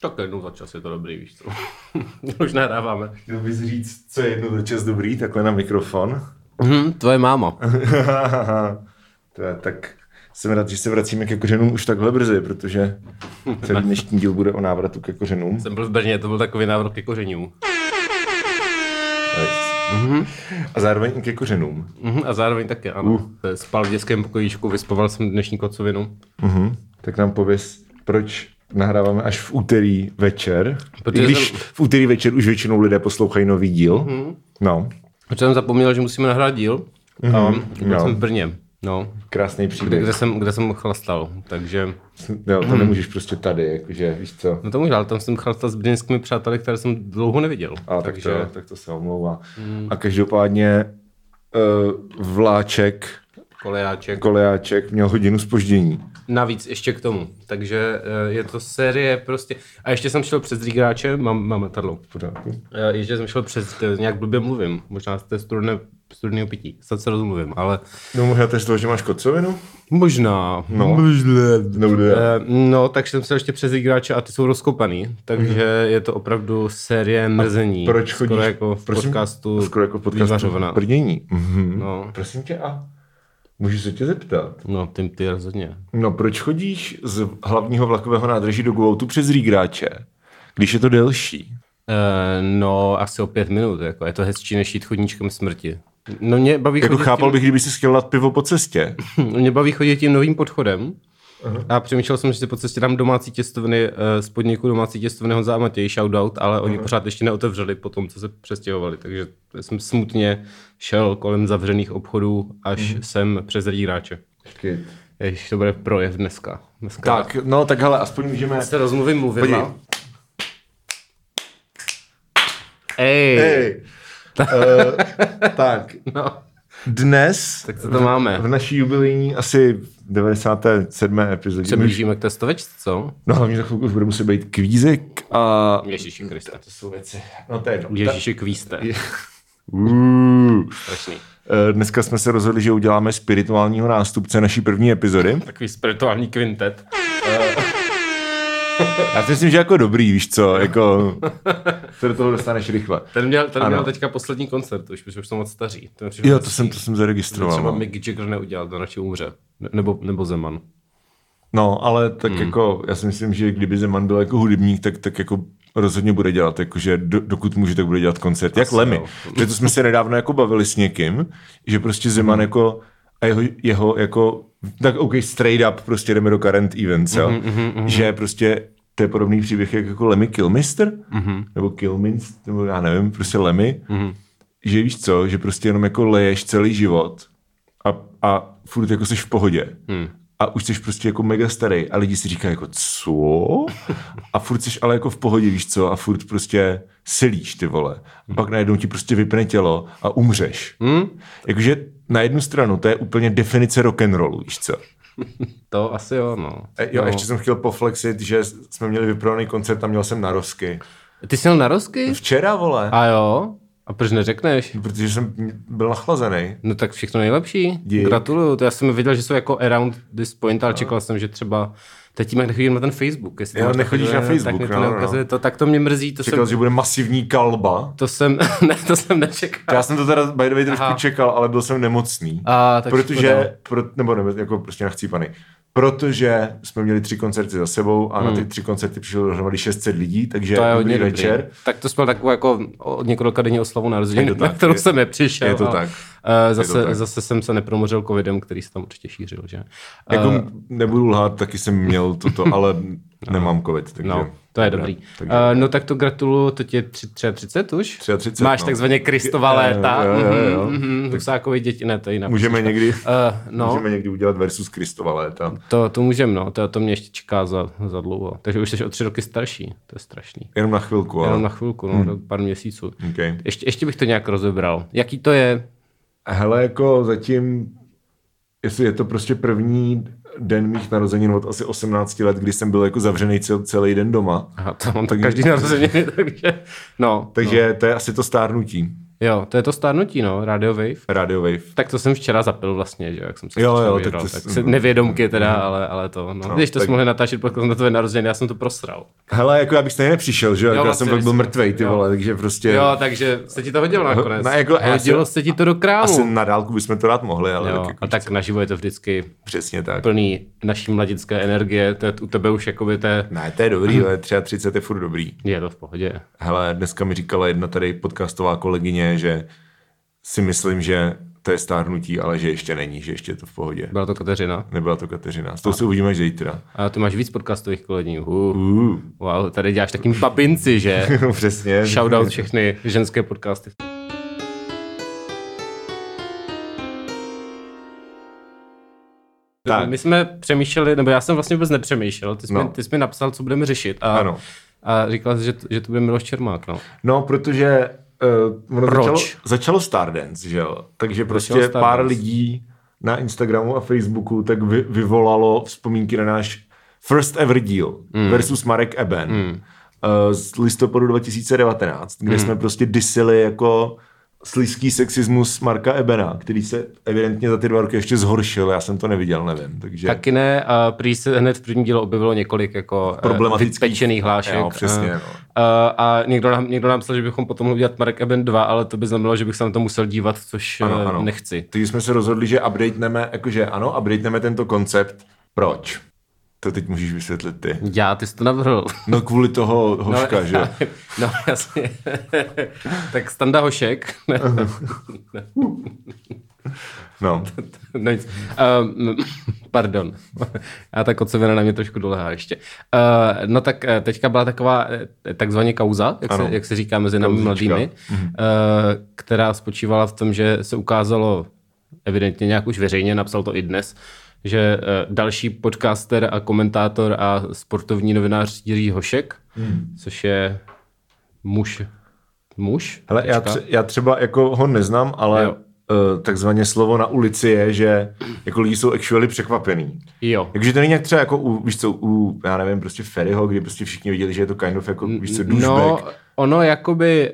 Tak jednou za čas je to dobrý, víš co. Už nahráváme. Chtěl bys říct, co je jednou za čas dobrý, takhle na mikrofon? Mhm, tvoje máma. to je tak... Jsem rád, že se vracíme ke kořenům už takhle brzy, protože celý dnešní díl bude o návratu ke kořenům. Jsem byl v Brně, to byl takový návrat ke kořenům. Mm-hmm. A zároveň i ke kořenům. Mhm, a zároveň taky, ano. Uh. Spal v dětském pokojíčku, vyspoval jsem dnešní kocovinu. Mm-hmm. Tak nám pověs, proč nahráváme až v úterý večer. Protože I když jsem... v úterý večer už většinou lidé poslouchají nový díl. Mm-hmm. No. Protože jsem zapomněl, že musíme nahrát díl. Mm-hmm. A byl no. jsem v Brně. No. Krásný příběh. Kde, kde, jsem, kde jsem chlastal, takže... Jo, to hmm. nemůžeš prostě tady, jakože, víš co. No to můžu, ale tam jsem chlastal s brněnskými přáteli, které jsem dlouho neviděl. A takže... tak, to, tak to se omlouvá. Hmm. A každopádně uh, vláček, Kolejáček. Kolejáček měl hodinu spoždění. Navíc ještě k tomu. Takže uh, je to série prostě... A ještě jsem šel přes Rígráče, mám, mám letadlo. Uh, ještě jsem šel přes, nějak blbě mluvím, možná jste studené studeného pití. Snad se rozumím, ale... No možná to je z že máš kocovinu? Možná. No. Možná. No, no, takže jsem se ještě přes igrače a ty jsou rozkopaný, takže mm-hmm. je to opravdu série mrzení. A proč chodíš? Skoro jako v prosím, podcastu Skoro jako podcastu. Mm-hmm. No. Prosím tě a Můžu se tě zeptat? No, tím ty rozhodně. No, proč chodíš z hlavního vlakového nádraží do Goutu přes Rígráče, když je to delší? Uh, no, asi o pět minut, jako je to hezčí než jít chodníčkem smrti. No mě baví jako chápal tím... bych, kdyby si chtěl dát pivo po cestě. mě baví chodit tím novým podchodem. Aha. A přemýšlel jsem, že si po cestě dám domácí těstoviny uh, z podniku domácí těstoviny Honza a Matěj, shoutout, ale Aha. oni pořád ještě neotevřeli po tom, co se přestěhovali, takže jsem smutně šel kolem zavřených obchodů až mhm. sem přes rýráče. Ježiš, to bude projev dneska. dneska. Tak, no tak hele, aspoň můžeme... Se rozmluvím mluvím. Ej. Ej. uh, tak. No. Dnes tak to, to máme. v naší jubilejní asi 97. epizodě. Se blížíme k testovečce, co? No hlavně za chvilku už bude muset být kvízek a... Ježíši Kriste. To jsou věci. No to je jedno. Ježíši kvíste. Je... Strašný. Eh, dneska jsme se rozhodli, že uděláme spirituálního nástupce naší první epizody. Takový spirituální kvintet. Já si myslím, že jako dobrý, víš co, jako se do toho dostaneš rychle. Ten měl, ten měl teďka poslední koncert, už, už jsou moc staří. Ten jo, to jsem, to jsem zaregistroval. Třeba no. Mick Jagger neudělal, to radši umře. Nebo, nebo Zeman. No, ale tak hmm. jako, já si myslím, že kdyby Zeman byl jako hudebník, tak, tak jako rozhodně bude dělat, jakože do, dokud může, tak bude dělat koncert. Jak Lemmy. Protože to jsme se nedávno jako bavili s někým, že prostě Zeman hmm. jako a jeho, jeho jako, tak OK, straight up, prostě jdeme do current events, jo? Mm-hmm, mm-hmm. že prostě to je podobný příběh jak jako Lemmy Kilmister, mm-hmm. nebo Kilminst, nebo já nevím, prostě Lemmy, mm-hmm. že víš co, že prostě jenom jako leješ celý život a, a furt jako jsi v pohodě. Mm. A už jsi prostě jako mega starý a lidi si říkají jako co? A furt jsi ale jako v pohodě, víš co? A furt prostě silíš ty vole. A pak najednou ti prostě vypne tělo a umřeš. Mm. Jakože na jednu stranu to je úplně definice rock'n'rollu, víš co? to asi jo, no. E, jo, no. ještě jsem chtěl poflexit, že jsme měli vyprodaný koncert a měl jsem narosky. Ty jsi měl narosky? Včera, vole. A jo? A proč neřekneš? Protože jsem byl nachlazený. No tak všechno nejlepší. Dík. Gratuluju. Já jsem viděl, že jsou jako around this point, ale čekal jsem, že třeba Teď tím nechodím na ten Facebook. Jestli Já nechodíš na Facebook, tak to no, no. To, tak to mě mrzí. To čekal, jsem, že bude masivní kalba. To jsem, ne, to jsem nečekal. Já jsem to teda by the way trošku čekal, ale byl jsem nemocný. A, tak protože, pro, nebo ne, jako prostě nachcípaný protože jsme měli tři koncerty za sebou a hmm. na ty tři koncerty přišlo dohromady 600 lidí, takže to je dobrý večer. Tak to jsme takovou jako několika denní oslavu narozeniny, na kterou je, jsem nepřišel. Je to tak. Uh, zase, tak. zase jsem se nepromořil covidem, který se tam určitě šířil. Že? Jako uh, nebudu lhát, taky jsem měl toto, ale nemám covid. Takže... No. To je dobrý. Tak, uh, no tak to gratuluju, to je 33 už? 33, Máš no. takzvaně Kristova léta. Jo, jo, jo, jo. Mm-hmm, Husákovi děti, ne, to jinak. Můžeme někdy, uh, no. můžeme někdy udělat versus Kristova léta. To, to můžeme, no. To, to mě ještě čeká za, za dlouho. Takže už jsi o tři roky starší. To je strašný. Jenom na chvilku, ale... Jenom na chvilku, no, hmm. pár měsíců. Okay. Ještě, ještě bych to nějak rozebral. Jaký to je? Hele, jako zatím, jestli je to prostě první den mých narozenin od asi 18 let, kdy jsem byl jako zavřený cel, celý den doma. Aha, to mám tak každý narozeniny, takže... No, takže no. to je asi to stárnutí. Jo, to je to stárnutí, no, Radio Wave. Radio Wave. Tak to jsem včera zapil vlastně, že jak jsem se Jo, jo, tak, tak to tak se, nevědomky teda, ale, ale to, no. No, Když to tak- jsme mohli natáčet podcast na tvoje narozeniny, já jsem to prosral. Hele, jako já bych stejně nepřišel, že jo, jako já vlastně, jsem fakt byl mrtvej, ty jo. vole, takže prostě... Jo, takže se ti to hodilo nakonec. No, jako- hodilo se ti to do krámu. Asi na dálku bychom to rád mohli, ale jo, tak jako, a tak naživo je to vždycky přesně tak. plný naší mladické energie, to je, u tebe už jakoby to je, Ne, to je dobrý, ale 33 je furt dobrý. je to v pohodě. Hele, dneska mi říkala jedna tady podcastová kolegyně, že si myslím, že to je stárnutí, ale že ještě není, že ještě je to v pohodě. Byla to Kateřina. Nebyla to Kateřina. S tou se uvidíme až zítra. A ty máš víc podcastových kolegů. Uh, Uh. wow, tady děláš takým babinci, že? Přesně. Shoutout všechny ženské podcasty. Tak. My jsme přemýšleli, nebo já jsem vlastně vůbec nepřemýšlel, ty jsi, No. mi, ty jsi mi napsal, co budeme řešit a, Ano. a říkal jsi, že, to- že to bude Miloš Čermák, no. No, protože uh, ono Proč? začalo, začalo Stardance, že jo? Takže prostě Stardance. pár lidí na Instagramu a Facebooku tak vy, vyvolalo vzpomínky na náš first ever deal mm. versus Marek Eben mm. uh, z listopadu 2019, kde mm. jsme prostě disili jako slizký sexismus Marka Ebena, který se evidentně za ty dva roky ještě zhoršil, já jsem to neviděl, nevím, takže... Taky ne, a prý se hned v prvním díle objevilo několik jako Problematických- vypečených hlášek. Jo, přesně, A, no. a, a někdo, nám, někdo nám psal, že bychom potom mohli dělat Marek Eben 2, ale to by znamenalo, že bych se na to musel dívat, což Ano, eh, ano. nechci. Takže jsme se rozhodli, že updateneme, jakože ano, updateneme tento koncept. Proč? To teď můžeš vysvětlit ty. Já, ty jsi to navrhl. No kvůli toho hoška, že? jo? No, jasně. tak Standa Hošek. No. no nic. Um, pardon. Já ta kocovina na mě trošku dolehá ještě. Uh, no tak eh, teďka byla taková eh, takzvaně kauza, jak se, jak se říká mezi námi mladými, uh, která spočívala v tom, že se ukázalo evidentně nějak už veřejně, napsal to i dnes, že uh, další podcaster a komentátor a sportovní novinář Jiří Hošek, hmm. což je muž, muž? Hele, já, tře- já třeba jako ho neznám, ale Jo. uh, takzvaně slovo na ulici je, že jako lidi jsou actually překvapený. Jo. Takže to není nějak třeba jako u, víš co, u, já nevím, prostě Ferryho, kdy prostě všichni viděli, že je to kind of jako, víš co, douchebag. No, ono jakoby,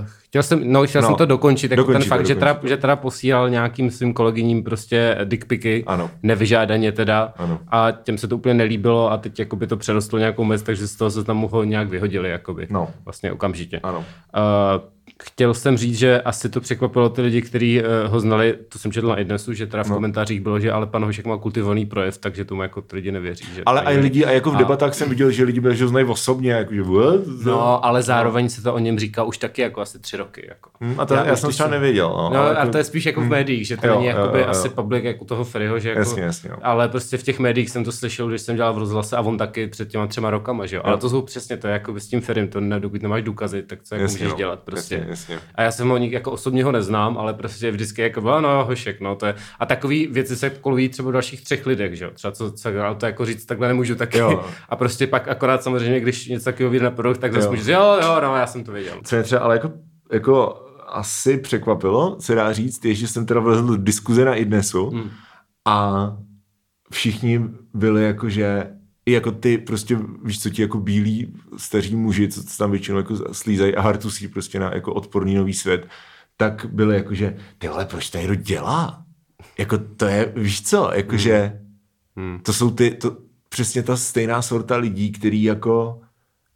uh, chtěl jsem, no, chtěl No, jsem to dokončit, jako dokončí ten fakt, že teda, dokončí že teda posílal nějakým svým kolegyním prostě dickpiky, Ano. nevyžádaně teda, Ano. a těm se to úplně nelíbilo a teď jakoby to přerostlo nějakou mez, takže z toho se tam ho nějak vyhodili, jakoby, No. vlastně okamžitě. Ano. Uh, chtěl jsem říct, že asi to překvapilo ty lidi, kteří uh, ho znali, to jsem četl na Idnesu, že teda v No. komentářích bylo, že ale pan Hošek má kultivovaný projev, takže tomu jako ty lidi nevěří. Že Ale i lidi, a jako v A- debatách jsem viděl, že lidi byli, že ho znají osobně, jakože what? No, ale zároveň se to o něm říká už taky jako asi tři roky. Jako. Hm, A to já, já jsem třeba nevěděl. No, No, ale a jako- to je spíš jako v médiích, že to Jo, není jo, jakoby jo, jo. asi public jako u toho Ferryho, že jako, Jasně, jasně, jo. ale prostě v těch médiích jsem to slyšel, když jsem dělal v rozhlase a on taky před těma třema rokama, že jo. Ale to jsou přesně to, jako s tím Ferrym, to ne, dokud nemáš důkazy, tak co jako Jasně, můžeš no. dělat prostě. Jasně. A já jsem ho jako osobně ho neznám, ale prostě vždycky jako no, hošek, no, to je. A takový věci se kolují třeba v dalších třech lidech, že jo. Třeba co, co to jako říct takhle nemůžu taky. Jo. A prostě pak akorát samozřejmě, když něco takového vyjde na produkt, tak zase Jo. můžeš, jo, jo, no, já jsem to věděl. Co mě třeba ale jako, jako asi překvapilo, se dá říct, je, že jsem teda vlezl do diskuze na Idnesu Hmm. a všichni byli jako, že i jako ty prostě, víš co, ti jako bílí staří muži, co, tam většinou jako slízají a hartusí prostě na jako odporný nový svět, tak byli jako, že ty vole, proč to někdo dělá? Jako to je, víš co, jakože Hmm. to jsou ty, to, přesně ta stejná sorta lidí, který jako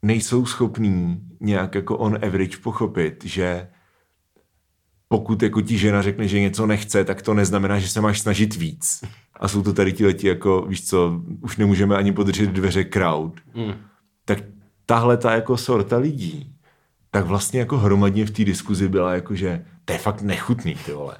nejsou schopní nějak jako on average pochopit, že pokud jako ti žena řekne, že něco nechce, tak to neznamená, že se máš snažit víc. A jsou to tady ti leti jako, víš co, už nemůžeme ani podržet dveře crowd. Mm. Tak tahle ta jako sorta lidí, tak vlastně jako hromadně v té diskuzi byla jako, že to je fakt nechutný, ty vole.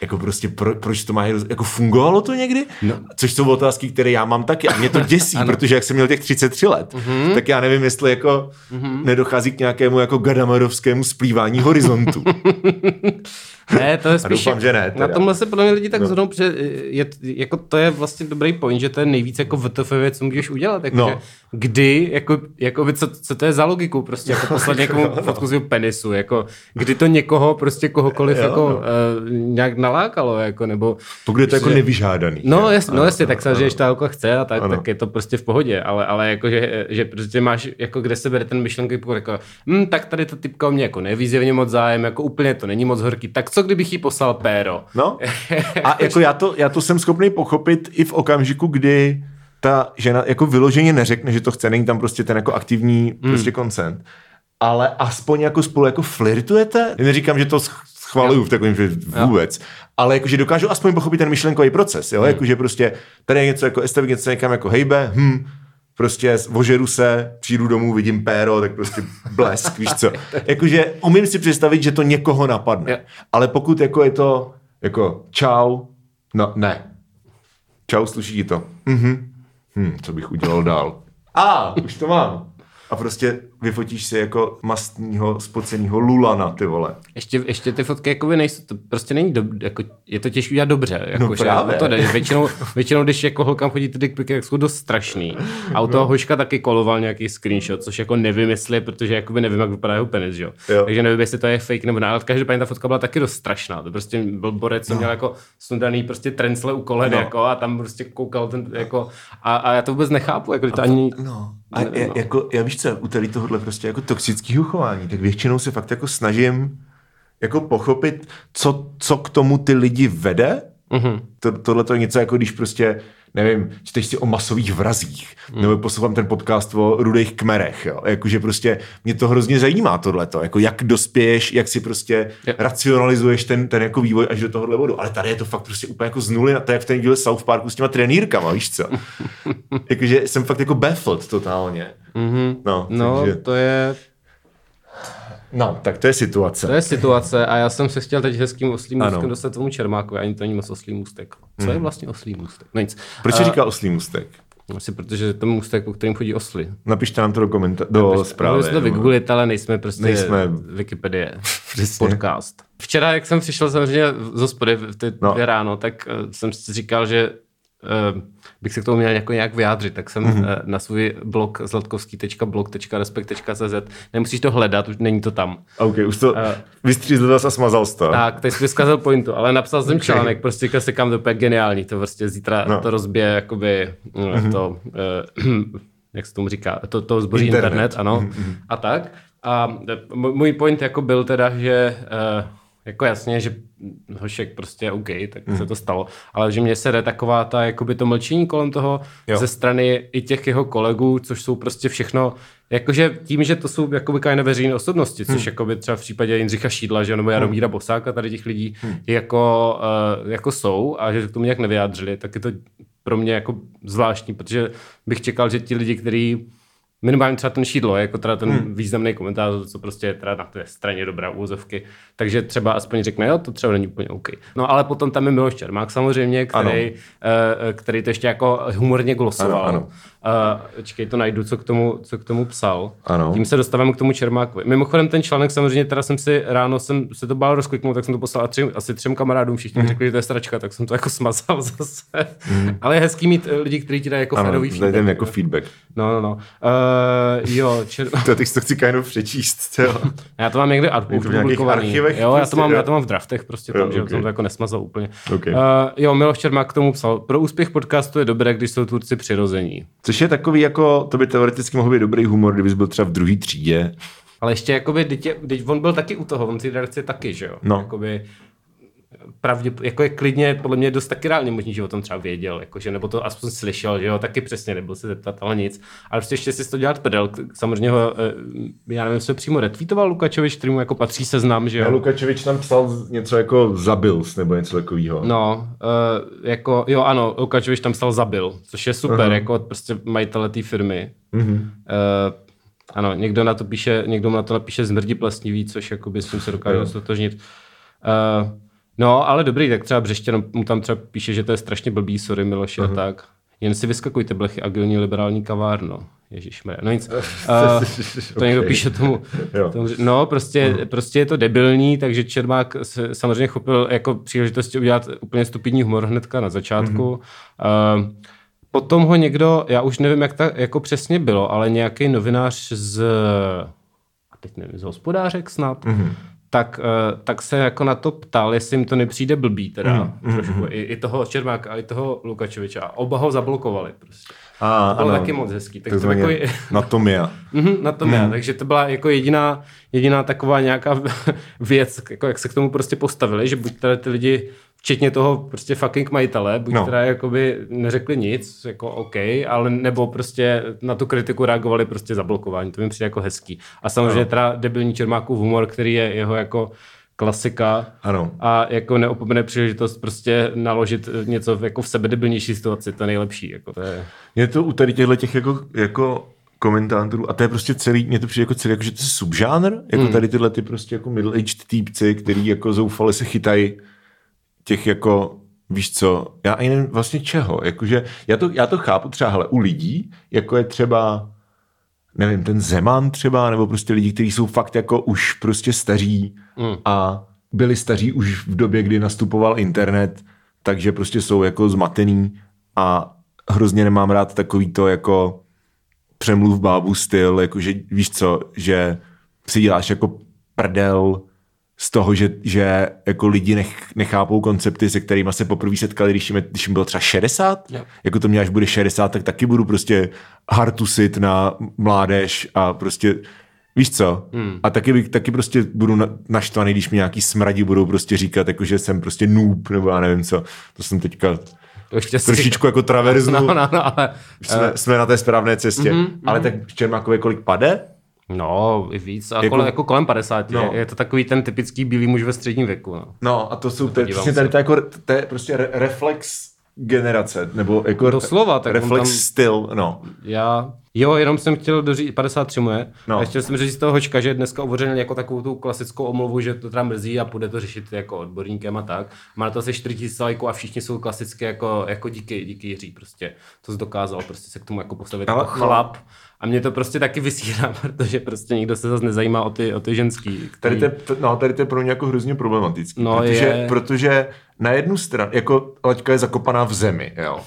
Jako prostě, pro, proč to má, jako fungovalo to někdy? No. Což jsou otázky, které já mám taky a mě to děsí, protože jak jsem měl těch 33 let, mm-hmm. tak já nevím, jestli jako mm-hmm. nedochází k nějakému jako gadamarovskému splývání horizontu. Ne, to je spíš... doufám, že ne. Teda. Na tomhle se podle mě lidi tak no. zhodnou, protože je, jako to je vlastně dobrý point, že to je nejvíc jako VTF věc, co můžeš udělat. Jako, no. Kdy, jako, jako co, co, to je za logiku, prostě jako poslat někomu fotku z penisu, jako kdy to někoho, prostě kohokoliv jo, jako no. uh, nějak nalákalo, jako, nebo... Pokud je to jako nevyžádaný. No, jas, no jasně, tak se, že ta holka chce a tak, ano. tak je to prostě v pohodě, ale, ale jako, že, že prostě máš, jako kde se bere ten myšlenky, jako, hm, tak tady to typka o mě jako neví moc zájem, jako úplně to není moc horký, tak co kdybych jí poslal péro? No, a jako já to, já to jsem schopný pochopit i v okamžiku, kdy ta žena jako vyloženě neřekne, že to chce, není tam prostě ten jako aktivní hmm. prostě koncent. Ale aspoň jako spolu jako flirtujete? Neříkám, že to schvaluju v takovém, že vůbec. Jo. Ale jakože dokážu aspoň pochopit ten myšlenkový proces, jo? Hmm. Jakože prostě tady je něco jako estavik, něco někam jako hejbe, hm, prostě ožeru se, přijdu domů, vidím péro, tak prostě blesk, víš co. Jakože umím si představit, že to někoho napadne. Jo. Ale pokud jako je to jako čau, no ne. Čau, sluší ti to. Mhm. Hm, co bych udělal dál? A, už to mám a prostě vyfotíš si jako mastního, spoceného lulana, ty vole. Ještě, ještě ty fotky jako nejsou, to prostě není, do, jako, je to těžké udělat dobře. Jako, no právě. To jde. Většinou, většinou, když jako holkám chodí ty dickpiky, tak jsou dost strašný. A u toho no. hoška taky koloval nějaký screenshot, což jako nevím, jestli, protože jakoby nevím, jak vypadá jeho penis, jo. jo. Takže nevím, jestli to je fake nebo ne, ale každopádně ta fotka byla taky dost strašná. To prostě byl borec, co no. měl jako sundaný prostě trencle u kolen, no. jako, a tam prostě koukal ten, jako, a, a já to vůbec nechápu, jako, to ani... No. A je, no. jako, já víš co, u tady tohohle prostě jako toxického chování, tak většinou se fakt jako snažím jako pochopit, co, co k tomu ty lidi vede. Mm-hmm. To, tohle to je něco jako když prostě nevím, čteš si o masových vrazích, mm. nebo poslouchám ten podcast o rudých kmerech, jo. Jakože prostě mě to hrozně zajímá tohleto, jako jak dospěješ, jak si prostě yeah. racionalizuješ ten, ten jako vývoj až do tohohle bodu. Ale tady je to fakt prostě úplně jako z nuly na to, jak v ten díle South Parku s těma trenýrkama, víš co? Jakože jsem fakt jako baffled totálně. Mm-hmm. No, no takže... to je No, tak to je situace. To je situace a já jsem se chtěl teď hezkým oslým můstkem dostat tomu Čermákovi, ani to není moc oslý můstek. Co hmm. je vlastně oslý můstek? No nic. Proč uh, říká oslý můstek? Asi protože je to můstek, po kterým chodí osly. Napište nám to do komentářů, do Napište, zprávy. jsme to vygooglit, ale nejsme prostě nejsme... Wikipedie. Podcast. Včera, jak jsem přišel samozřejmě z hospody v ty no. ráno, tak uh, jsem si říkal, že bych se k tomu měl jako nějak vyjádřit, tak jsem mm-hmm. na svůj blog zlatkovský.blog.respekt.cz nemusíš to hledat, už není to tam. OK, už to uh, vystřízl a smazal to. Tak, teď jsi vyskazil pointu, ale napsal jsem okay. článek, prostě se kam to je geniální, to prostě zítra no. to rozbije jakoby mm-hmm. to, uh, jak se tomu říká, to, to zboří internet, internet ano, mm-hmm. a tak. A můj point jako byl teda, že uh, jako jasně, že hošek prostě OK, tak mm. se to stalo, ale že mě se jde taková ta, jakoby to mlčení kolem toho jo. ze strany i těch jeho kolegů, což jsou prostě všechno, jakože tím, že to jsou jakoby kajné veřejné osobnosti, což mm. jakoby třeba v případě Jindřicha Šídla, že nebo Jaromíra mm. Bosáka, tady těch lidí mm. jako, uh, jako jsou a že k tomu nějak nevyjádřili, tak je to pro mě jako zvláštní, protože bych čekal, že ti lidi, kteří minimálně třeba ten šídlo, jako teda ten hmm. významný komentář, co prostě je teda na té straně dobrá úzovky, takže třeba aspoň řekne, jo, to třeba není úplně OK. No ale potom tam je Miloš Čermák samozřejmě, který, uh, který to ještě jako humorně glosoval. Ano, ano. Uh, čekej, to najdu, co k tomu, co k tomu psal. Ano. Tím se dostáváme k tomu Čermákovi. Mimochodem ten článek samozřejmě, teda jsem si ráno jsem se to bál rozkliknout, tak jsem to poslal tři, asi třem kamarádům, všichni mm. řekli, že to je stračka, tak jsem to jako smazal zase. Mm. Ale je hezký mít eh, lidi, kteří ti dají jako ano, feedback. Ano, jako feedback. No, no, no. Uh, jo, čer... to teď to chci kind of přečíst. Jo. já to mám někde publikovaný. Jo, já to, prostě, mám, jo. já to mám v draftech prostě tam, jo, že okay. jsem to jako nesmazal úplně. Okay. Uh, jo, Miloš Čermák k tomu psal, pro úspěch podcastu je dobré, když jsou tvůrci přirození. Což je takový jako, to by teoreticky mohl být dobrý humor, kdybys byl třeba v druhé třídě. Ale ještě jakoby, teď, teď on byl taky u toho, on si taky, že jo? No. Jakoby, pravdě, jako je klidně, podle mě dost taky reálně možný, že o tom třeba věděl, jakože, nebo to aspoň slyšel, že jo, taky přesně, nebyl se zeptat, ale nic. Ale prostě ještě si to dělat prdel, samozřejmě ho, eh, já nevím, se přímo retweetoval Lukačovič, který mu jako patří seznam, že jo. A Lukačovič tam psal něco jako zabil, nebo něco takového. No, uh, jako, jo ano, Lukačovič tam psal zabil, což je super, uh-huh. jako prostě majitele té firmy. Uh-huh. Uh, ano, někdo na to píše, někdo na to napíše zmrdí plesnivý, což jako by s tím se dokáže stotožnit. Uh, No, ale dobrý, tak třeba Břeštěn mu tam třeba píše, že to je strašně blbý, sorry Miloši uh-huh. a tak. jen si vyskakujte blechy agilní liberální kavárno. Ježišmarja, no nic. Uh, to někdo píše tomu. tomu no, prostě, hmm. prostě je to debilní, takže Čermák se samozřejmě chopil jako příležitosti udělat úplně stupidní humor hnedka na začátku. Hmm. Uh, potom ho někdo, já už nevím, jak to jako přesně bylo, ale nějaký novinář z, a teď nevím, z hospodářek snad, hmm tak, uh, tak se jako na to ptal, jestli jim to nepřijde blbý teda mm, trošku. Mm, I, I toho Čermáka, i toho Lukačeviča. A oba ho zablokovali prostě. A, to bylo ano, taky moc hezký. Tak to takový... Natomia. mm, natomia, mm. takže to byla jako jediná, jediná taková nějaká věc, jako jak se k tomu prostě postavili, že buď tady ty lidi včetně toho prostě fucking majitele, buď no. teda jakoby neřekli nic, jako OK, ale nebo prostě na tu kritiku reagovali prostě zablokování, to mi přijde jako hezký. A samozřejmě no. teda debilní Čermákův humor, který je jeho jako klasika ano. a jako neopomene příležitost prostě naložit něco jako v sebe debilnější situaci, to je nejlepší. Jako to je... je to u tady těchto těch jako, jako komentátorů a to je prostě celý, mě to přijde jako celý, jako, že to je subžánr, jako hmm. tady tyhle ty prostě jako middle-aged týpci, který jako zoufale se chytají těch jako, víš co, já ani nevím vlastně čeho, jakože já to, já to chápu třeba, hele, u lidí, jako je třeba, nevím, ten Zeman třeba, nebo prostě lidi, kteří jsou fakt jako už prostě staří mm. a byli staří už v době, kdy nastupoval internet, takže prostě jsou jako zmatený a hrozně nemám rád takový to jako přemluv bábu styl, jakože víš co, že si děláš jako prdel z toho, že, že jako lidi nech, nechápou koncepty, se kterými se poprvé setkali, když jim, když jim bylo třeba 60, yeah. jako to mě až bude 60, tak taky budu prostě hartusit na mládež a prostě Víš co? Hmm. A taky, taky prostě budu naštvaný, když mi nějaký smradí budou prostě říkat, jako, že jsem prostě noob, nebo já nevím co. To jsem teďka to ještě trošičku si... jako traverznu. No, no, no, ale, jsme, uh... jsme na té správné cestě. Mm-hmm, ale mm-hmm. tak Čermákové kolik pade? No, i víc, a jako, kolem, jako kolem 50. No. Je, je to takový ten typický bílý muž ve středním věku. No, no a to jsou, to je přesně tady to, jako, to je prostě re, reflex generace, nebo jako Doslova, tak reflex tam, styl, no. Já, jo, jenom jsem chtěl dořít, 53 moje, no. a chtěl jsem říct z toho hočka, že dneska uvořil jako takovou tu klasickou omluvu, že to teda mrzí a bude to řešit jako odborníkem a tak. Má na to asi 4000 lajků a všichni jsou klasicky jako, jako díky, díky Jiří prostě. To jsi dokázal prostě se k tomu jako postavit Ale, jako chlap. No a mě to prostě taky vysírá, protože prostě nikdo se zase nezajímá o ty, o ty ženský. Který... Tady, to, no, tady to je pro mě jako hrozně problematický. No, protože, je... protože na jednu stranu, jako laťka je zakopaná v zemi, jo.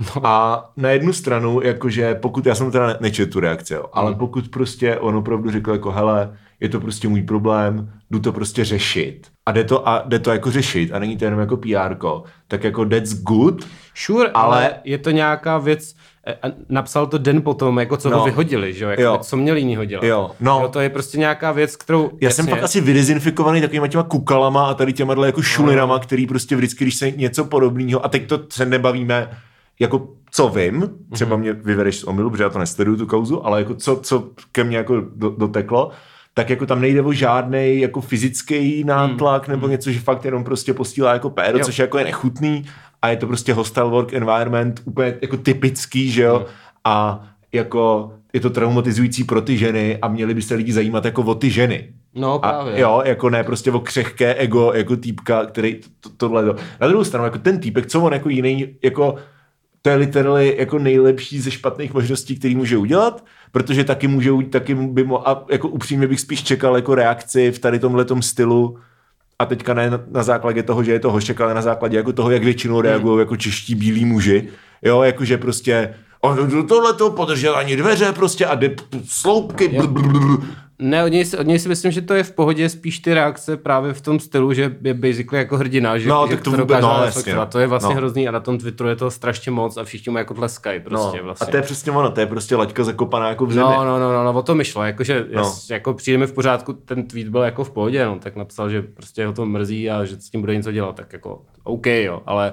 No. A na jednu stranu, jakože pokud, já jsem teda nečetl tu reakci, jo, ale hmm. pokud prostě on opravdu řekl jako hele, je to prostě můj problém, jdu to prostě řešit. A jde to, a jde to jako řešit a není to jenom jako PR, tak jako that's good. Sure, ale, ale je to nějaká věc, E, napsal to den potom, jako co no. ho vyhodili, že jo, jako jo. co měli jinýho dělat. Jo. No. jo, to je prostě nějaká věc, kterou... Já jasně... jsem fakt asi vydezinfikovaný takovýma těma kukalama a tady těma jako šulinama, no. který prostě vždycky, když se něco podobného, a teď to se nebavíme, jako co vím, třeba mm-hmm. mě vyvedeš z omilu, protože já to nesleduju tu kauzu, ale jako co, co ke mně jako do, doteklo, tak jako tam nejde o žádný jako fyzický nátlak mm. nebo mm. něco, že fakt jenom prostě postílá jako péro, což jako je nechutný a je to prostě hostel work environment úplně jako typický, že jo, mm. a jako je to traumatizující pro ty ženy a měli by se lidi zajímat jako o ty ženy. No právě. A, jo, jako ne prostě o křehké ego, jako týpka, který to, tohle. To. Na druhou stranu, jako ten týpek, co on jako jiný, jako to je literally jako nejlepší ze špatných možností, který může udělat, protože taky může, taky by mo, a jako upřímně bych spíš čekal jako reakci v tady tomhle sto a teďka ne na, základě toho, že je to hošek, ale na základě jako toho, jak většinou reagují hmm. jako čeští bílí muži, jo, jakože prostě tohle to podržel ani dveře prostě a jde sloupky. Ne, od něj, od něj si myslím, že to je v pohodě spíš ty reakce právě v tom stylu, že je basically jako hrdina, že, no, že tak to, vůbec, no, jasně, To je vlastně no. hrozný a na tom Twitteru je to strašně moc a všichni mu jako tleskají prostě no, vlastně. A to je přesně ono, to je prostě laťka zakopaná jako v zemi. No, no, no, no, no o to myšlo, jakože no. jas, jako přijde mi v pořádku, ten tweet byl jako v pohodě, no, tak napsal, že prostě ho to mrzí a že s tím bude něco dělat, tak jako OK, jo, ale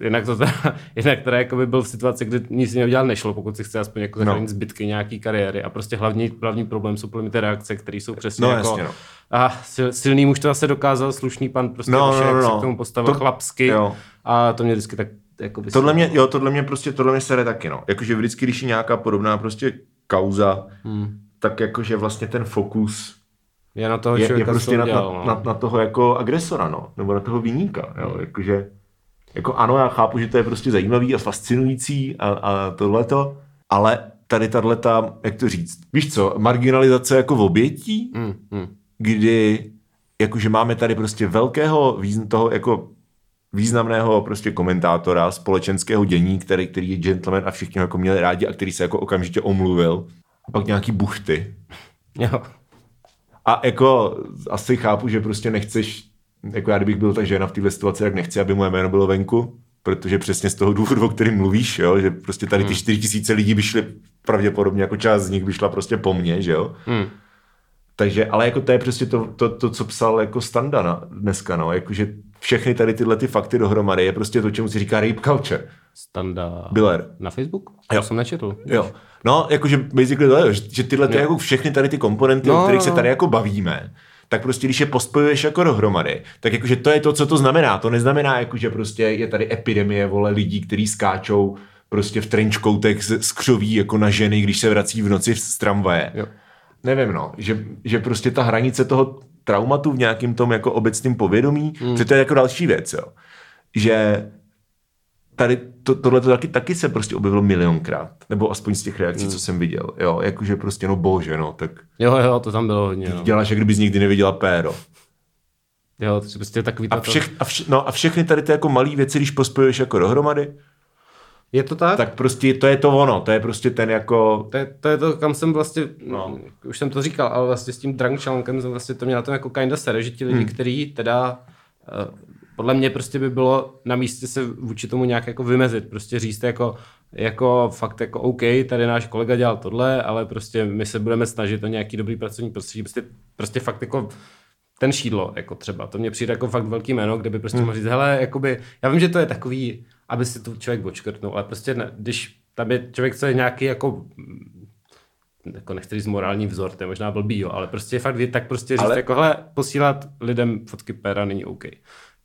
jinak to teda, jinak teda jako by byl v situaci, kdy nic jiného dělat nešlo, pokud si chce aspoň jako zachránit no. zbytky nějaký kariéry a prostě hlavní, hlavní problém jsou ty reakce, které jsou přesně no, jako jasně, no. a sil, silný muž to zase dokázal, slušný pan prostě no, no, no, no. se k tomu postavil to, chlapsky jo. a to mě vždycky tak jako by tohle mě, jo, tohle mě prostě, tohle mě sere taky, no. Jakože vždycky, když je nějaká podobná prostě kauza, hmm. tak jakože vlastně ten fokus je na toho je, je prostě na, dělal, no. na, na, na, toho jako agresora, no, nebo na toho vyníka, jo, jakože Jako ano, já chápu, že to je prostě zajímavý a fascinující a, a tohleto, ale tady tato, jak to říct, víš co, marginalizace jako v obětí, mm, mm. kdy jakože máme tady prostě velkého význam toho jako významného prostě komentátora společenského dění, který, který je gentleman a všichni ho jako měli rádi a který se jako okamžitě omluvil. A pak nějaký buchty. Jo. A jako asi chápu, že prostě nechceš, jako já kdybych byl ta žena v této situaci, tak nechci, aby moje jméno bylo venku, protože přesně z toho důvodu, o kterém mluvíš, jo, že prostě tady ty hmm. 4 tisíce lidí by šly pravděpodobně, jako část z nich by šla prostě po mně, že jo. Hmm. Takže, ale jako to je přesně to, to, to co psal jako Standa na, dneska, no, jakože všechny tady tyhle ty fakty dohromady je prostě to, čemu si říká rape culture. Standa Biller. na Facebook? Jo. To jsem nečetl. Jo. No, jakože basically to je, že tyhle ty, jako všechny tady ty komponenty, no, o kterých no, se no. tady jako bavíme, tak prostě když je pospojuješ jako dohromady, tak jakože to je to, co to znamená. To neznamená, jako, že prostě je tady epidemie, vole, lidí, kteří skáčou prostě v trenčkoutech z křoví jako na ženy, když se vrací v noci z tramvaje. Jo. Nevím, no, že, že prostě ta hranice toho traumatu v nějakým tom jako obecným povědomí, hmm. že to je jako další věc, jo. Že tady to, tohle to taky, taky se prostě objevilo milionkrát, nebo aspoň z těch reakcí, hmm. co jsem viděl, jo, jakože prostě, no bože, no, tak... Jo, jo, to tam bylo hodně, no. Děláš, jak kdybys nikdy neviděla péro. Jo, to je prostě takový... A, všech, a, vš, no, a všechny tady ty jako malé věci, když pospojuješ jako dohromady, je to tak? Tak prostě to je to ono, to je prostě ten jako... To je to, je to kam jsem vlastně, no. už jsem to říkal, ale vlastně s tím drunk challengem jsem vlastně to měl na tom jako kinda sere, že ti lidi, hmm. kteří teda uh, podle mě prostě by bylo na místě se vůči tomu nějak jako vymezit, prostě říct jako, jako fakt jako OK, tady náš kolega dělal tohle, ale prostě my se budeme snažit o nějaký dobrý pracovní prostředí, prostě, prostě fakt jako ten šídlo, jako třeba, to mě přijde jako fakt velký jméno, kde by prostě hmm. mohl říct, hele, jakoby, já vím, že to je takový, aby si to člověk očkrtnul, ale prostě ne, když tam je člověk, co je nějaký jako jako nechci říct morální vzor, to je možná blbý, jo, ale prostě fakt tak prostě říct, ale... jako hele, posílat lidem fotky péra není OK.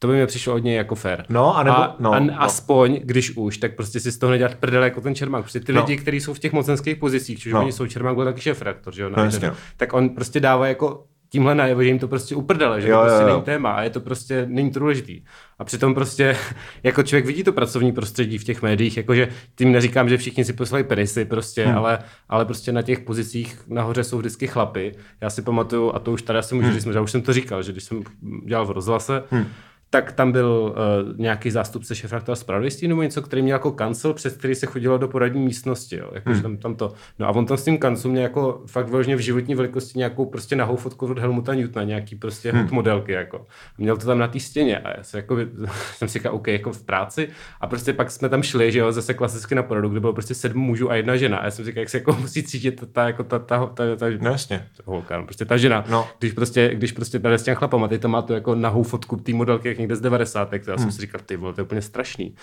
To by mi přišlo od něj jako fair. No, a nebo, a, no, a no. aspoň, když už, tak prostě si z toho nedělat prdele jako ten Čermák. Prostě ty no. lidi, kteří jsou v těch mocenských pozicích, čiže no. oni jsou Čermák byl taky šéf reaktor, že jo, no, no. tak on prostě dává jako tímhle najevo, že jim to prostě uprdele, že jo, to prostě jo, jo. není téma a je to prostě, není to důležitý. A přitom prostě, jako člověk vidí to pracovní prostředí v těch médiích, jakože tím neříkám, že všichni si poslali penisy prostě, hmm. ale, ale prostě na těch pozicích nahoře jsou vždycky chlapy. Já si pamatuju, a to už tady asi můžu hmm. říct, já už jsem to říkal, že když jsem dělal v rozhlase, hmm tak tam byl uh, nějaký zástupce šefraktora spravodajství nebo něco, který měl jako kancel, přes který se chodilo do poradní místnosti. Jo. Jako, hmm. tam, tam to. No a on tam s tím kanclem měl jako fakt vyloženě v životní velikosti nějakou prostě nahou fotku od Helmuta Newtona, nějaký prostě hmm. modelky. Jako. Měl to tam na té stěně a já jsem, jako, jsem si říkal, OK, jako v práci. A prostě pak jsme tam šli, že jo, zase klasicky na porodu, kde bylo prostě sedm mužů a jedna žena. A já jsem si říkal, jak se jako musí cítit ta, ta, jako ta, ta, ta, ta, ta no, jasně. holka, no, prostě ta žena. No. Když prostě, když prostě tady s těm chlapama, ty to má tu jako nahou fotku té modelky, někde z 90. Já jsem hmm. si říkal, ty vole, to je úplně strašný.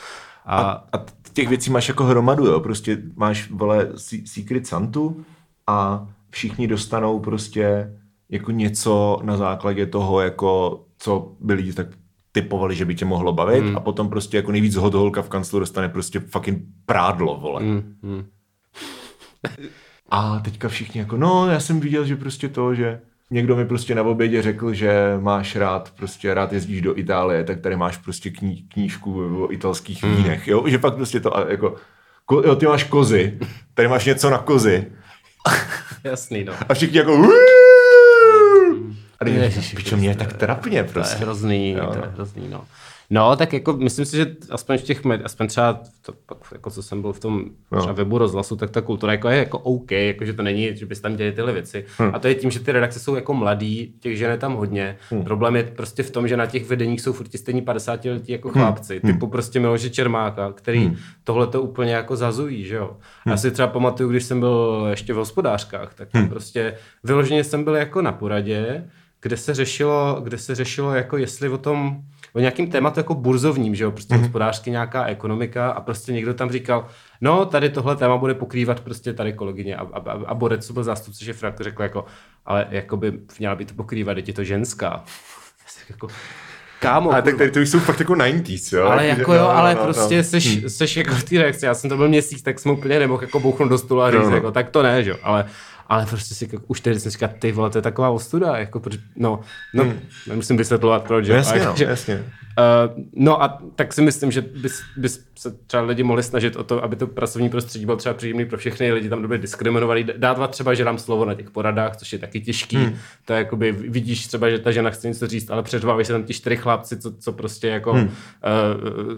A, a, a těch věcí máš jako hromadu, jo? Prostě máš, vole, Secret Santu a všichni dostanou prostě jako něco na základě toho, jako co by lidi tak typovali, že by tě mohlo bavit hmm. a potom prostě jako nejvíc hodholka v kanclu dostane prostě fucking prádlo, vole. Hmm. Hmm. a teďka všichni jako, no, já jsem viděl, že prostě to, že Někdo mi prostě na obědě řekl, že máš rád, prostě rád jezdíš do Itálie, tak tady máš prostě kní, knížku o italských hmm. vínech, jo? Že pak prostě to jako, ko, jo, ty máš kozy, tady máš něco na kozy. Jasný, no. A všichni jako a Ježiši, pičo, mě je tak trapně prostě. To je hrozný, jo, to je no. hrozný, no. No, tak jako myslím si, že aspoň v těch aspoň třeba to, jako co jsem byl v tom no. třeba webu rozhlasu, tak ta kultura jako je jako OK, jako že to není, že bys tam dělali tyhle věci. Hmm. A to je tím, že ty redakce jsou jako mladý, těch žen je tam hodně. Hmm. Problém je prostě v tom, že na těch vedeních jsou furt stejní 50 letí jako hmm. chlapci, hmm. typu prostě Miloše Čermáka, který hmm. tohle to úplně jako zazují, že jo. Hmm. Já si třeba pamatuju, když jsem byl ještě v hospodářkách, tak hmm. prostě vyloženě jsem byl jako na poradě, kde se řešilo, kde se řešilo jako jestli o tom, o nějakým tématu jako burzovním, že jo, prostě mm-hmm. hospodářsky nějaká ekonomika a prostě někdo tam říkal, no tady tohle téma bude pokrývat prostě tady kolegyně a, a, a Borec, co byl zástupce šefra, řekl jako, ale jako by měla by to pokrývat, je to ženská. jako, Kámo, a tak tady to jsou fakt jako 90s, jo? Ale jako jo, no, ale no, prostě no. Seš, hm. seš jako v té reakci, já jsem to byl měsíc, tak jsem úplně nemohl jako bouchnout do stolu a říct, no, no. jako, tak to ne, že jo, ale, ale prostě si jako, už teď jsem říkal, ty vole, to je taková ostuda, jako, no, no, hmm. nemusím vysvětlovat proč, že? Jasně, no, jasně. Uh, no a tak si myslím, že bys, bys se třeba lidi mohli snažit o to, aby to pracovní prostředí bylo třeba příjemný pro všechny lidi, tam byli diskriminovaný. Dávat třeba, že dám slovo na těch poradách, což je taky těžký. Hmm. To je jakoby, vidíš třeba, že ta žena chce něco říct, ale přeřvávají se tam ti čtyři chlapci, co, co prostě jako, hmm. uh,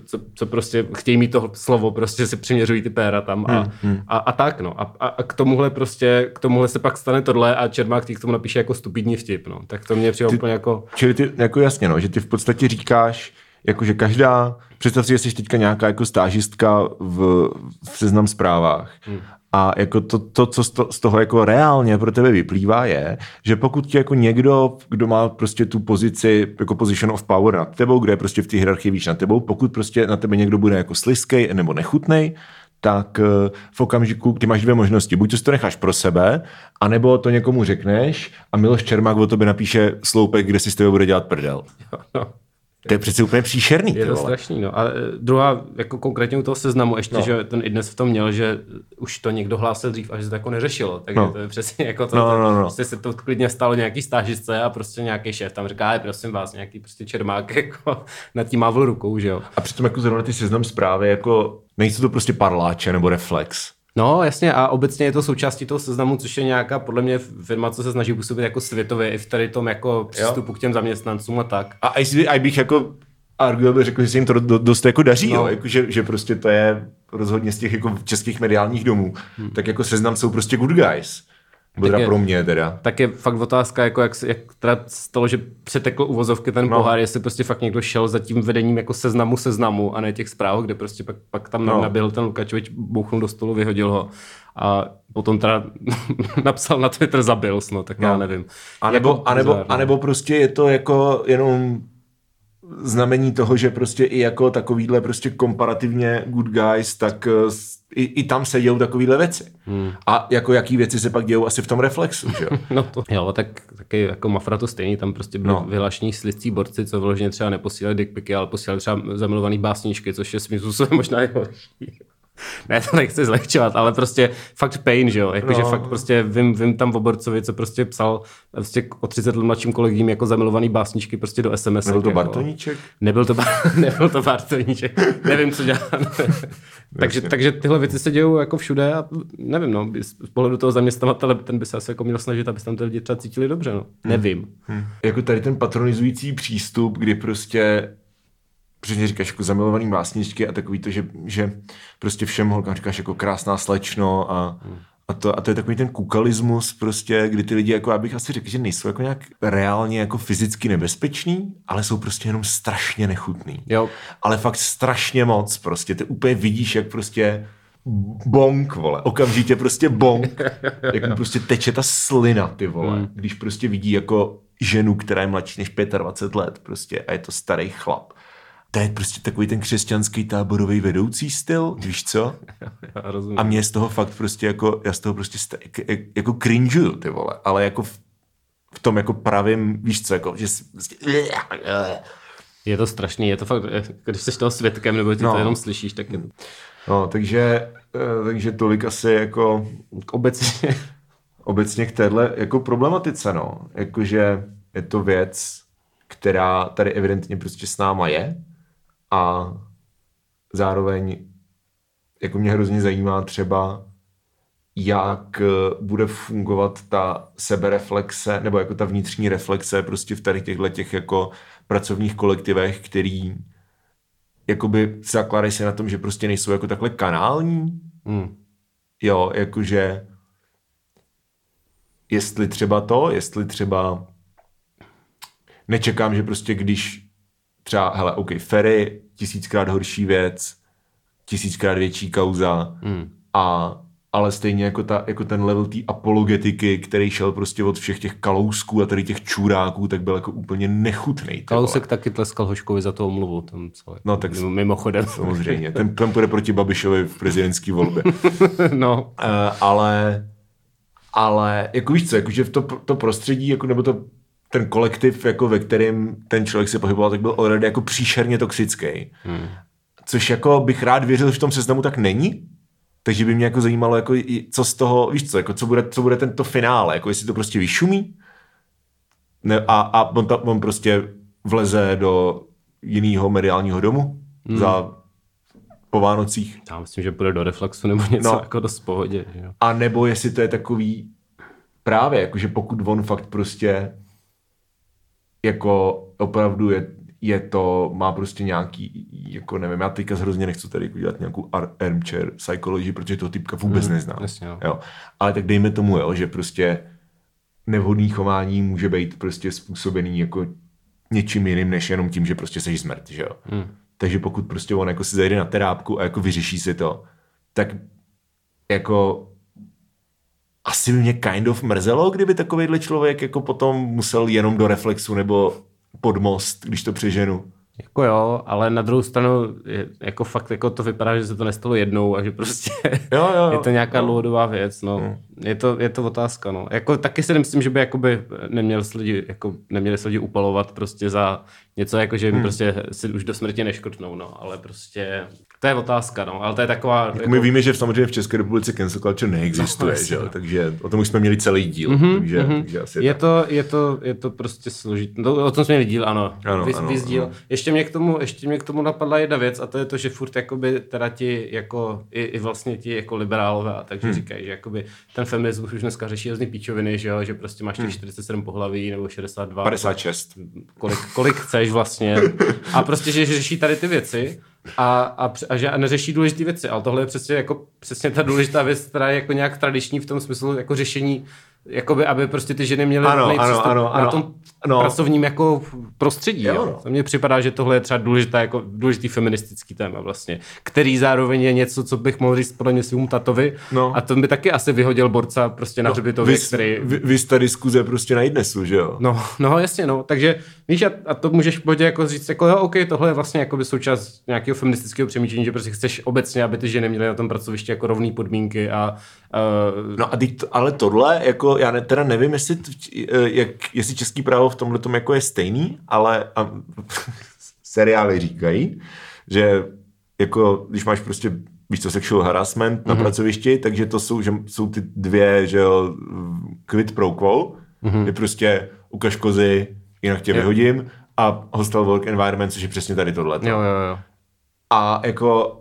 co, co, prostě chtějí mít to slovo, prostě si přiměřují ty péra tam a, hmm. hmm. a, a tak no. A, a, a, k tomuhle prostě, k tomuhle se pak stane tohle a Čermák k tomu napíše jako stupidní vtip, no. Tak to mě přijde úplně jako... Čili ty, jako jasně, no, že ty v podstatě říkáš, jakože každá, představ si, že jsi teďka nějaká jako stážistka v, v seznam zprávách hmm. A jako to, to, co z toho jako reálně pro tebe vyplývá, je, že pokud ti jako někdo, kdo má prostě tu pozici, jako position of power nad tebou, kde je prostě v té hierarchii víc nad tebou, pokud prostě na tebe někdo bude jako sliskej nebo nechutnej, tak eh, v okamžiku ty máš dvě možnosti. Buď to si to necháš pro sebe, anebo to někomu řekneš a Miloš Čermák o tobě napíše sloupek, kde si s tebe bude dělat prdel. No. To je přece úplně příšerný. Je to strašný, no. A e, druhá, jako konkrétně u toho seznamu, ještě, no. že ten i dnes v tom měl, že už to někdo hlásil dřív a že se to jako neřešilo. Takže no. to je přesně jako to, no, no, no. Prostě se to klidně stalo nějaký stážistce a prostě nějaký šéf tam říká, prosím vás, nějaký prostě čermák jako nad tím mávl rukou, že jo. A přitom jako zrovna ty seznam zprávy, jako nejsou to prostě parláče nebo reflex. No, jasně, a obecně je to součástí toho seznamu, což je nějaká, podle mě, firma, co se snaží působit jako světově i v tady tom jako přístupu jo. k těm zaměstnancům a tak. A i bych jako arguably řekl, že se jim to dost jako daří, no. jo, jako, že, že, prostě to je rozhodně z těch jako českých mediálních domů, hmm. tak jako seznam jsou prostě good guys. Teda je, pro mě teda. Tak je fakt otázka, jako jak, jak teda stalo, že přetekl uvozovky ten no. pohár, jestli prostě fakt někdo šel za tím vedením jako seznamu seznamu a ne těch zpráv, kde prostě pak, pak tam no. nabil ten Lukačovič, bouchnul do stolu, vyhodil ho a potom teda napsal na Twitter zabil, no, tak no. já nevím. A nebo, jako a, nebo, a nebo prostě je to jako jenom znamení toho, že prostě i jako takovýhle prostě komparativně good guys, tak eh, i, i tam se dějou takovýhle věci. Hmm. A jako jaký věci se pak dějou asi v tom reflexu, že jo? no to, jo, tak taky jako Mafra to stejný, tam prostě byli no. vyhlašení slidcí borci, co vyloženě třeba neposílali dickpiky, ale posílali třeba zamilovaný básničky, což je svým způsobem možná i horší ne, to nechci zlehčovat, ale prostě fakt pain, že jo, jakože no. fakt prostě vím, vím tam v Oborcovi, co prostě psal prostě o 30 let mladším kolegím jako zamilovaný básničky prostě do SMS. Nebyl to jako. Bartoníček? Nebyl to, nebyl to Bartoníček, nevím, co dělá. takže, takže tyhle věci se dějou jako všude a nevím, no, z pohledu toho zaměstnavatele ten by se asi jako měl snažit, aby se tam ty lidi třeba cítili dobře, no. Hmm. Nevím. Hmm. Jako tady ten patronizující přístup, kdy prostě přesně říkáš jako zamilovaný básničky a takový to, že, že prostě všem holkám říkáš jako krásná slečno a, hmm. a, to, a to je takový ten kukalismus prostě, kdy ty lidi, jako abych asi řekl, že nejsou jako nějak reálně jako fyzicky nebezpeční, ale jsou prostě jenom strašně nechutný. Jo. Ale fakt strašně moc prostě, ty úplně vidíš, jak prostě bonk, vole, okamžitě prostě bonk, jak mu prostě teče ta slina, ty vole, hmm. když prostě vidí jako ženu, která je mladší než 25 let prostě a je to starý chlap to je prostě takový ten křesťanský táborový vedoucí styl, víš co? Já rozumím. A mě z toho fakt prostě jako, já z toho prostě st- jako cringeuju, ty vole, ale jako v, v tom jako pravým, víš co, jako, že prostě... Je to strašný, je to fakt, když jsi toho svědkem, nebo ty no. to jenom slyšíš, tak je to... No, takže, eh, takže tolik asi jako... Obecně. Obecně k téhle jako problematice, no. Jakože je to věc, která tady evidentně prostě s náma je, a zároveň jako mě hrozně zajímá třeba, jak bude fungovat ta sebereflexe, nebo jako ta vnitřní reflexe prostě v tady těchto těch jako pracovních kolektivech, který jakoby zakládají se na tom, že prostě nejsou jako takhle kanální. Hmm. Jo, jakože jestli třeba to, jestli třeba nečekám, že prostě když třeba, hele, OK, Ferry, tisíckrát horší věc, tisíckrát větší kauza, hmm. a ale stejně jako, ta, jako ten level té apologetiky, který šel prostě od všech těch kalousků a tady těch čuráků, tak byl jako úplně nechutný. Kalousek taky tleskal Hoškovi za to omluvu. Tam celé, no tak mimochodem. Samozřejmě. Ten, ten půjde proti Babišovi v prezidentské volbě. no. Uh, ale, ale jako víš co, jako, že v to, to prostředí, jako, nebo to ten kolektiv, jako ve kterém ten člověk se pohyboval, tak byl already jako příšerně toxický. Hmm. Což jako bych rád věřil, že v tom seznamu tak není. Takže by mě jako zajímalo, jako, co z toho, víš co, jako, co, bude, co bude tento finále, jako jestli to prostě vyšumí ne, a, a on, ta, on prostě vleze do jiného mediálního domu hmm. za po Vánocích. Já myslím, že půjde do reflexu nebo něco no. jako dost pohodě. Jo? A nebo jestli to je takový právě, jakože pokud on fakt prostě jako opravdu je, je to, má prostě nějaký, jako nevím, já teďka hrozně nechci tady dělat nějakou armchair psychology, protože toho typka vůbec mm, neznám. Jasně, jo. jo. Ale tak dejme tomu, jo, že prostě nevhodný chování může být prostě způsobený jako něčím jiným, než jenom tím, že prostě seš zmrt, že jo. Mm. Takže pokud prostě on jako si zajde na terápku a jako vyřeší si to, tak jako asi by mě kind of mrzelo, kdyby takovýhle člověk jako potom musel jenom do reflexu nebo pod most, když to přeženu. Jako jo, ale na druhou stranu je, jako fakt jako to vypadá, že se to nestalo jednou a že prostě jo, jo, je to nějaká no. dlouhodobá věc. No. Hmm. Je, to, je to otázka. No. Jako, taky si nemyslím, že by jakoby neměl lidi, jako, neměli se lidi upalovat prostě za něco, jako že hmm. prostě si už do smrti neškrtnou, no. ale prostě to je otázka, no, ale to je taková... Jako, jako... My víme, že samozřejmě v České republice cancel culture neexistuje, no, že jo? takže o tom už jsme měli celý díl. Mm-hmm, takže, mm-hmm. takže asi je, to, je, to, je to prostě složité. No, o tom jsme měli díl, ano. ano, Vy, ano, díl. Ano. Ještě, mě k tomu, ještě mě k tomu napadla jedna věc a to je to, že furt jakoby teda ti jako, i, i vlastně ti jako liberálové, takže hmm. říkají, že jakoby ten feminismus už dneska řeší hrozný píčoviny, že jo, že prostě máš těch hmm. 47 pohlaví nebo 62. 56. Kolik, kolik chceš vlastně. A prostě, že řeší tady ty věci a, a, a že neřeší důležité věci, ale tohle je přesně, jako, přesně ta důležitá věc, která je jako nějak tradiční v tom smyslu jako řešení jakoby, aby prostě ty ženy měly ano, ano, ano, ano, na tom ano. pracovním jako prostředí. Jo, jo. To mně připadá, že tohle je třeba důležitá, jako důležitý feministický téma vlastně, který zároveň je něco, co bych mohl říct podle mě svým tatovi no. a to by taky asi vyhodil borca prostě na no, hřbitově, který... Vy, vy ta diskuze prostě na idnesu, že jo? No, no jasně, no, takže víš, a, a to můžeš podě jako říct, jako jo, OK, tohle je vlastně jako by součást nějakého feministického přemýšlení, že prostě chceš obecně, aby ty ženy měly na tom pracovišti jako rovné podmínky a... Uh... No a teď, ale tohle, jako já ne, teda nevím, jestli, jak, jestli český právo v tomhle tom jako je stejný, ale a, seriály říkají, že jako když máš prostě víš co, sexual harassment mm-hmm. na mhm. pracovišti, takže to jsou, že jsou ty dvě, že jo, quid pro quo, mm-hmm. kdy prostě ukaž kozy, jinak tě jo. vyhodím a hostel work environment, což je přesně tady tohle. Jo, jo, jo. A jako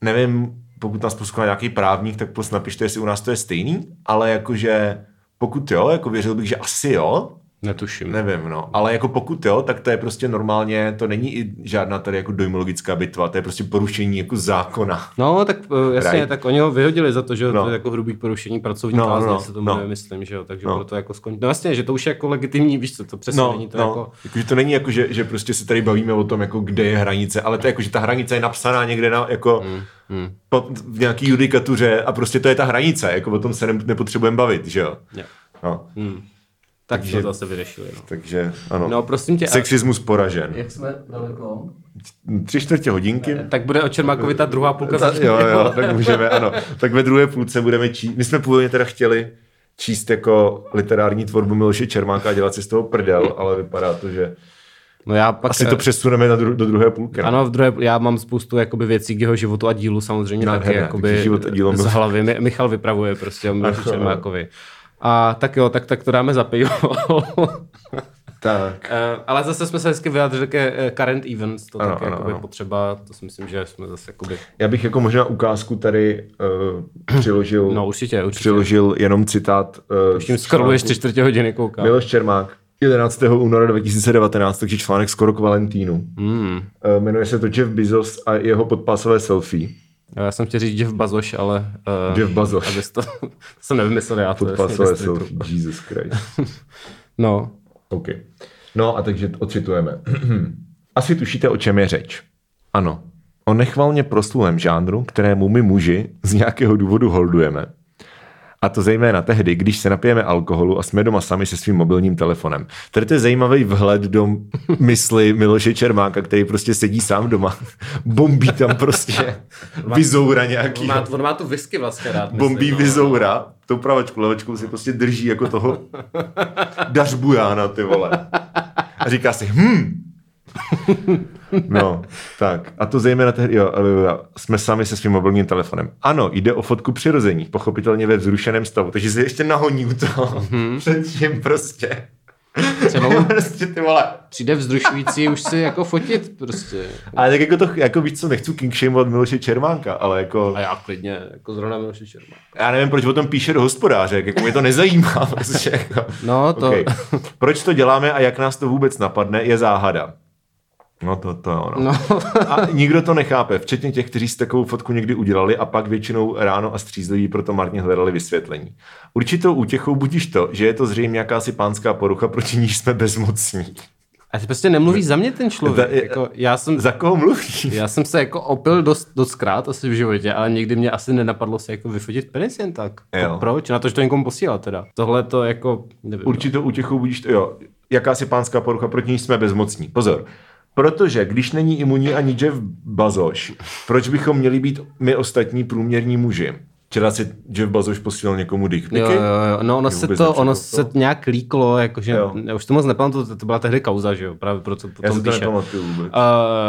nevím, pokud nás poslouchá nějaký právník, tak prostě napište, jestli u nás to je stejný, ale jakože pokud jo, jako věřil bych, že asi jo, Netuším. Nevím, no. Ale jako pokud jo, tak to je prostě normálně, to není i žádná tady jako dojmologická bitva, to je prostě porušení jako zákona. No, tak uh, jasně, right? tak oni ho vyhodili za to, že no. to je jako hrubý porušení pracovní no, kázně, no, se tomu no. nemyslím, že jo, takže no. proto jako skončí. No jasně, že to už je jako legitimní, víš co, to přesně no, není to no. jako... jako... že to není jako, že, že prostě se tady bavíme o tom, jako kde je hranice, ale to je jako, že ta hranice je napsaná někde na, jako mm. Hmm. Po, v nějaký judikatuře a prostě to je ta hranice, jako o tom se ne, nepotřebujeme bavit, že jo. Yeah. No. Hmm. Tak takže, to zase vyřešili. No. Takže ano. No, prosím tě. Sexismus poražen. Jak jsme daleko? Tři čtvrtě hodinky. Tak bude o Čermákovi ta druhá půlka začne. Jo, jo, tak můžeme, ano. Tak ve druhé půlce budeme číst. My jsme původně teda chtěli číst jako literární tvorbu Miloše Čermáka a dělat si z toho prdel, ale vypadá to, že No já pak, Asi to přesuneme na dru- do druhé půlky. Ne? Ano, v druhé, já mám spoustu jakoby, věcí k jeho životu a dílu samozřejmě no, taky jakoby, život a dílo z hlavy. Michal vypravuje prostě o Miloši Čermákovi. A tak jo, tak, tak to dáme za pivo. tak. Uh, ale zase jsme se hezky vyjádřili ke uh, current events, to ano, tak ano, ano. potřeba, to si myslím, že jsme zase jakoby... Já bych jako možná ukázku tady uh, přiložil, no, určitě, určitě. přiložil jenom citát. Uh, Už tím skoro ještě čtvrtě hodiny koukám. Miloš Čermák. 11. února 2019, takže článek skoro k Valentínu. Mm. Uh, jmenuje se to Jeff Bezos a jeho podpásové selfie. Já jsem chtěl říct Jeff Bazoš, ale... Uh, Jeff Bazoš. Abys to, to jsem nevymyslel já. To Podpasové selfie, Jesus Christ. no. OK. No a takže ocitujeme. Asi tušíte, o čem je řeč. Ano. O nechvalně proslulém žánru, kterému my muži z nějakého důvodu holdujeme. A to zejména tehdy, když se napijeme alkoholu a jsme doma sami se svým mobilním telefonem. Tady to je zajímavý vhled do mysli Miloše Čermáka, který prostě sedí sám doma. Bombí tam prostě vizoura nějaký. On má, on má tu whisky vlastně rád. Myslím, Bombí no. vizoura, tou pravačku, levačkou si prostě drží jako toho dařbujána, ty vole. A říká si, hm, No, tak. A to zejména tehdy, jo, jsme sami se svým mobilním telefonem. Ano, jde o fotku přirození, pochopitelně ve vzrušeném stavu, takže se ještě nahoní u toho. Mm-hmm. Předtím prostě. Třeba prostě ty vole. přijde vzrušující už si jako fotit prostě. Ale tak jako to, jako víš co, nechci king shameovat Miloše Čermánka, ale jako, A já klidně, jako zrovna Miloše Čermák. já nevím, proč o tom píše do hospodáře, jako mě to nezajímá. Prostě, jako. No, to... Okay. Proč to děláme a jak nás to vůbec napadne, je záhada. No to, to je ono. No. A nikdo to nechápe, včetně těch, kteří si takovou fotku někdy udělali a pak většinou ráno a střízliví proto marně hledali vysvětlení. Určitou útěchou budíš to, že je to zřejmě jakási pánská porucha, proti níž jsme bezmocní. A ty prostě nemluví za mě ten člověk. Za- Jako, já, jsem, Za koho mluví? já jsem se jako opil dost, dost krát asi v životě, ale nikdy mě asi nenapadlo se jako vyfotit penis jen tak. Jo. proč? Na to, že to někomu posílá teda. Tohle to jako, nevím. Určitou útěchou budíš to, jo. Jakási pánská porucha, proti níž jsme bezmocní. Pozor. Protože když není imunní ani Jeff Bazoš, proč bychom měli být my ostatní průměrní muži? Včera si Jeff Bazoš posílal někomu dick Jo, jo, jo. No, ono se to, ono nepřekvapilo. se nějak líklo, jakože, Jo. já už to moc nepamatuju, to, to byla tehdy kauza, že jo, právě proto Já potom si to píše. nepamatuju vůbec.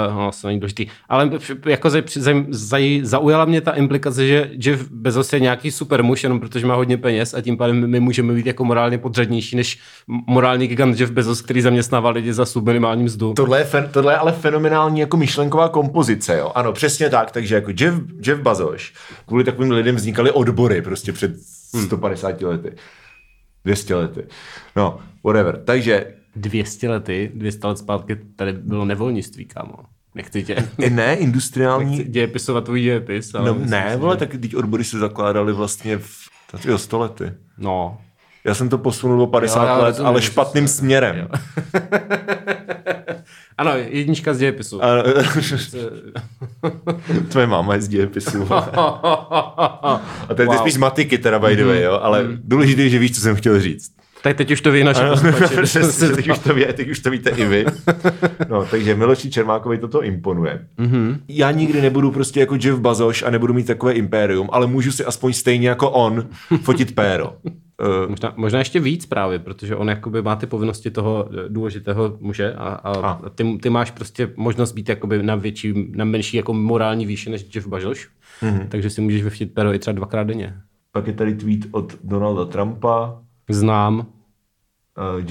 Uh, no, to není důležitý. Ale jako zaj, zaj, zaj, zaujala mě ta implikace, že Jeff Bezos je nějaký super muž, jenom protože má hodně peněz a tím pádem my můžeme být jako morálně podřadnější než morální gigant Jeff Bezos, který zaměstnává lidi za subminimální mzdu. Tohle je, fen, tohle je ale fenomenální jako myšlenková kompozice, jo. Ano, přesně tak, takže jako Jeff, Jeff Bazoš, kvůli takovým lidem vznikaly odbory prostě před 150 lety. 200 lety. No, whatever. Takže 200 lety, 200 let zpátky tady bylo nevolnictví, kámo. Nechci tě, i ne, industriální... nechci dějepisovat tvůj dějepis, ale No, ne, vole, tak teď odbory se zakládaly vlastně v jo, 100 lety. No, Já jsem to posunul o 50 Jo, já let, rozumím, ale špatným jsi- směrem. ano, jednička z dějepisu. A, tvoje máma je z dějepisu. A to je wow. Spíš z matiky teda, by the way, jo, ale důležité je, že víš, co jsem chtěl říct. tak teď už to ví naše posluchači. Teď, už to ví, teď už to víte i vy. No, takže Miloši Čermákovi toto imponuje. Mm-hmm. Já nikdy nebudu prostě jako Jeff Bazoš a nebudu mít takové impérium, ale můžu si aspoň stejně jako on fotit péro. Uh, Možná, možná ještě víc právě, protože on jakoby má ty povinnosti toho eh, důležitého muže a, a, A. ty, ty, máš prostě možnost být jakoby na větší, na menší jako morální výši než Jeff Bezos, mm-hmm. takže si můžeš vyftit pero i třeba dvakrát denně. pak je tady tweet od Donalda Trumpa, Znám. uh,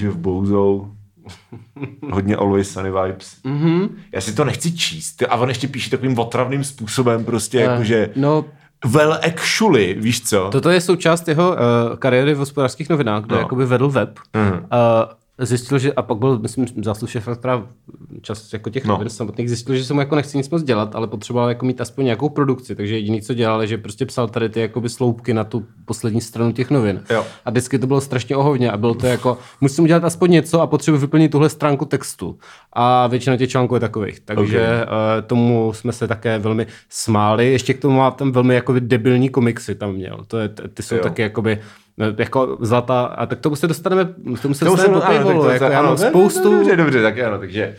Jeff Bozo, hodně Always Sunny Vibes. Mm-hmm. Já si to nechci číst. A on ještě píše takovým otravným způsobem, prostě jakože No, well actually, víš co? toto je součást jeho uh, kariéry v hospodářských novinách, kde No. jakoby vedl web. Mhm. Uh, zjistil, že, a pak byl, myslím, zásluh šéfa, která čas jako těch No. novin samotných, zjistil, že se mu jako nechce nic moc dělat, ale potřeboval jako mít aspoň nějakou produkci, takže jediný, co dělal, je, že prostě psal tady ty jakoby sloupky na tu poslední stranu těch novin. Jo. A vždycky to bylo strašně ohovně a bylo to jako, musím udělat aspoň něco a potřebuji vyplnit tuhle stránku textu. A většina těch článků je takových. Takže Okay. uh, tomu jsme se také velmi smáli. Ještě k tomu má tam velmi jakoby debilní komiksy tam měl. To je, ty jsou Jo. taky jakoby eh, jako zlatá, a tak tomu se dostaneme, tomu se To dostaneme ano, tak paywallu, jako já ano, spoustu, Dobře, dobře, tak ano, takže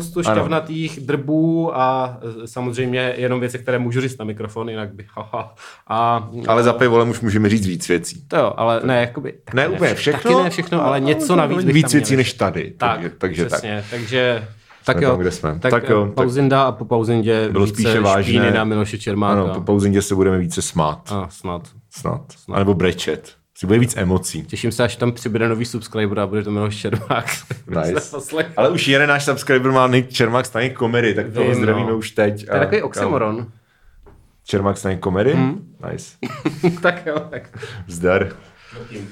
spoustu šťavnatých drbů a eh, samozřejmě jenom věci, které můžu říct na mikrofon, jinak bych haha. A, Ale za pivolem už můžeme říct víc věcí. to jo, ale ne, jakoby, taky Ne úplně všechno. Taky ne všechno, ale něco navíc bych Víc věcí než tady. Tak, takže, takže tak. přesně, takže... Tak jo, tam, kde jsme. tak, Tak tak jo, jo, pauzinda a po pauzindě Bylo více spíše vážné. na Miloše Čermáka. Ano, po pauzindě se budeme více smát. A, snad. Snad. A nebo brečet. Bude víc emocí. Těším se, až tam přibude nový subscriber a bude to Miloš Čermák. Nice. Ale už jeden náš subscriber má Nick Čermák stane komedy, tak to Vím, zdravíme no. už teď. To je takový oxymoron. Čermák stane komedy? Hmm. Nice. tak jo, tak. Zdar. Zatím.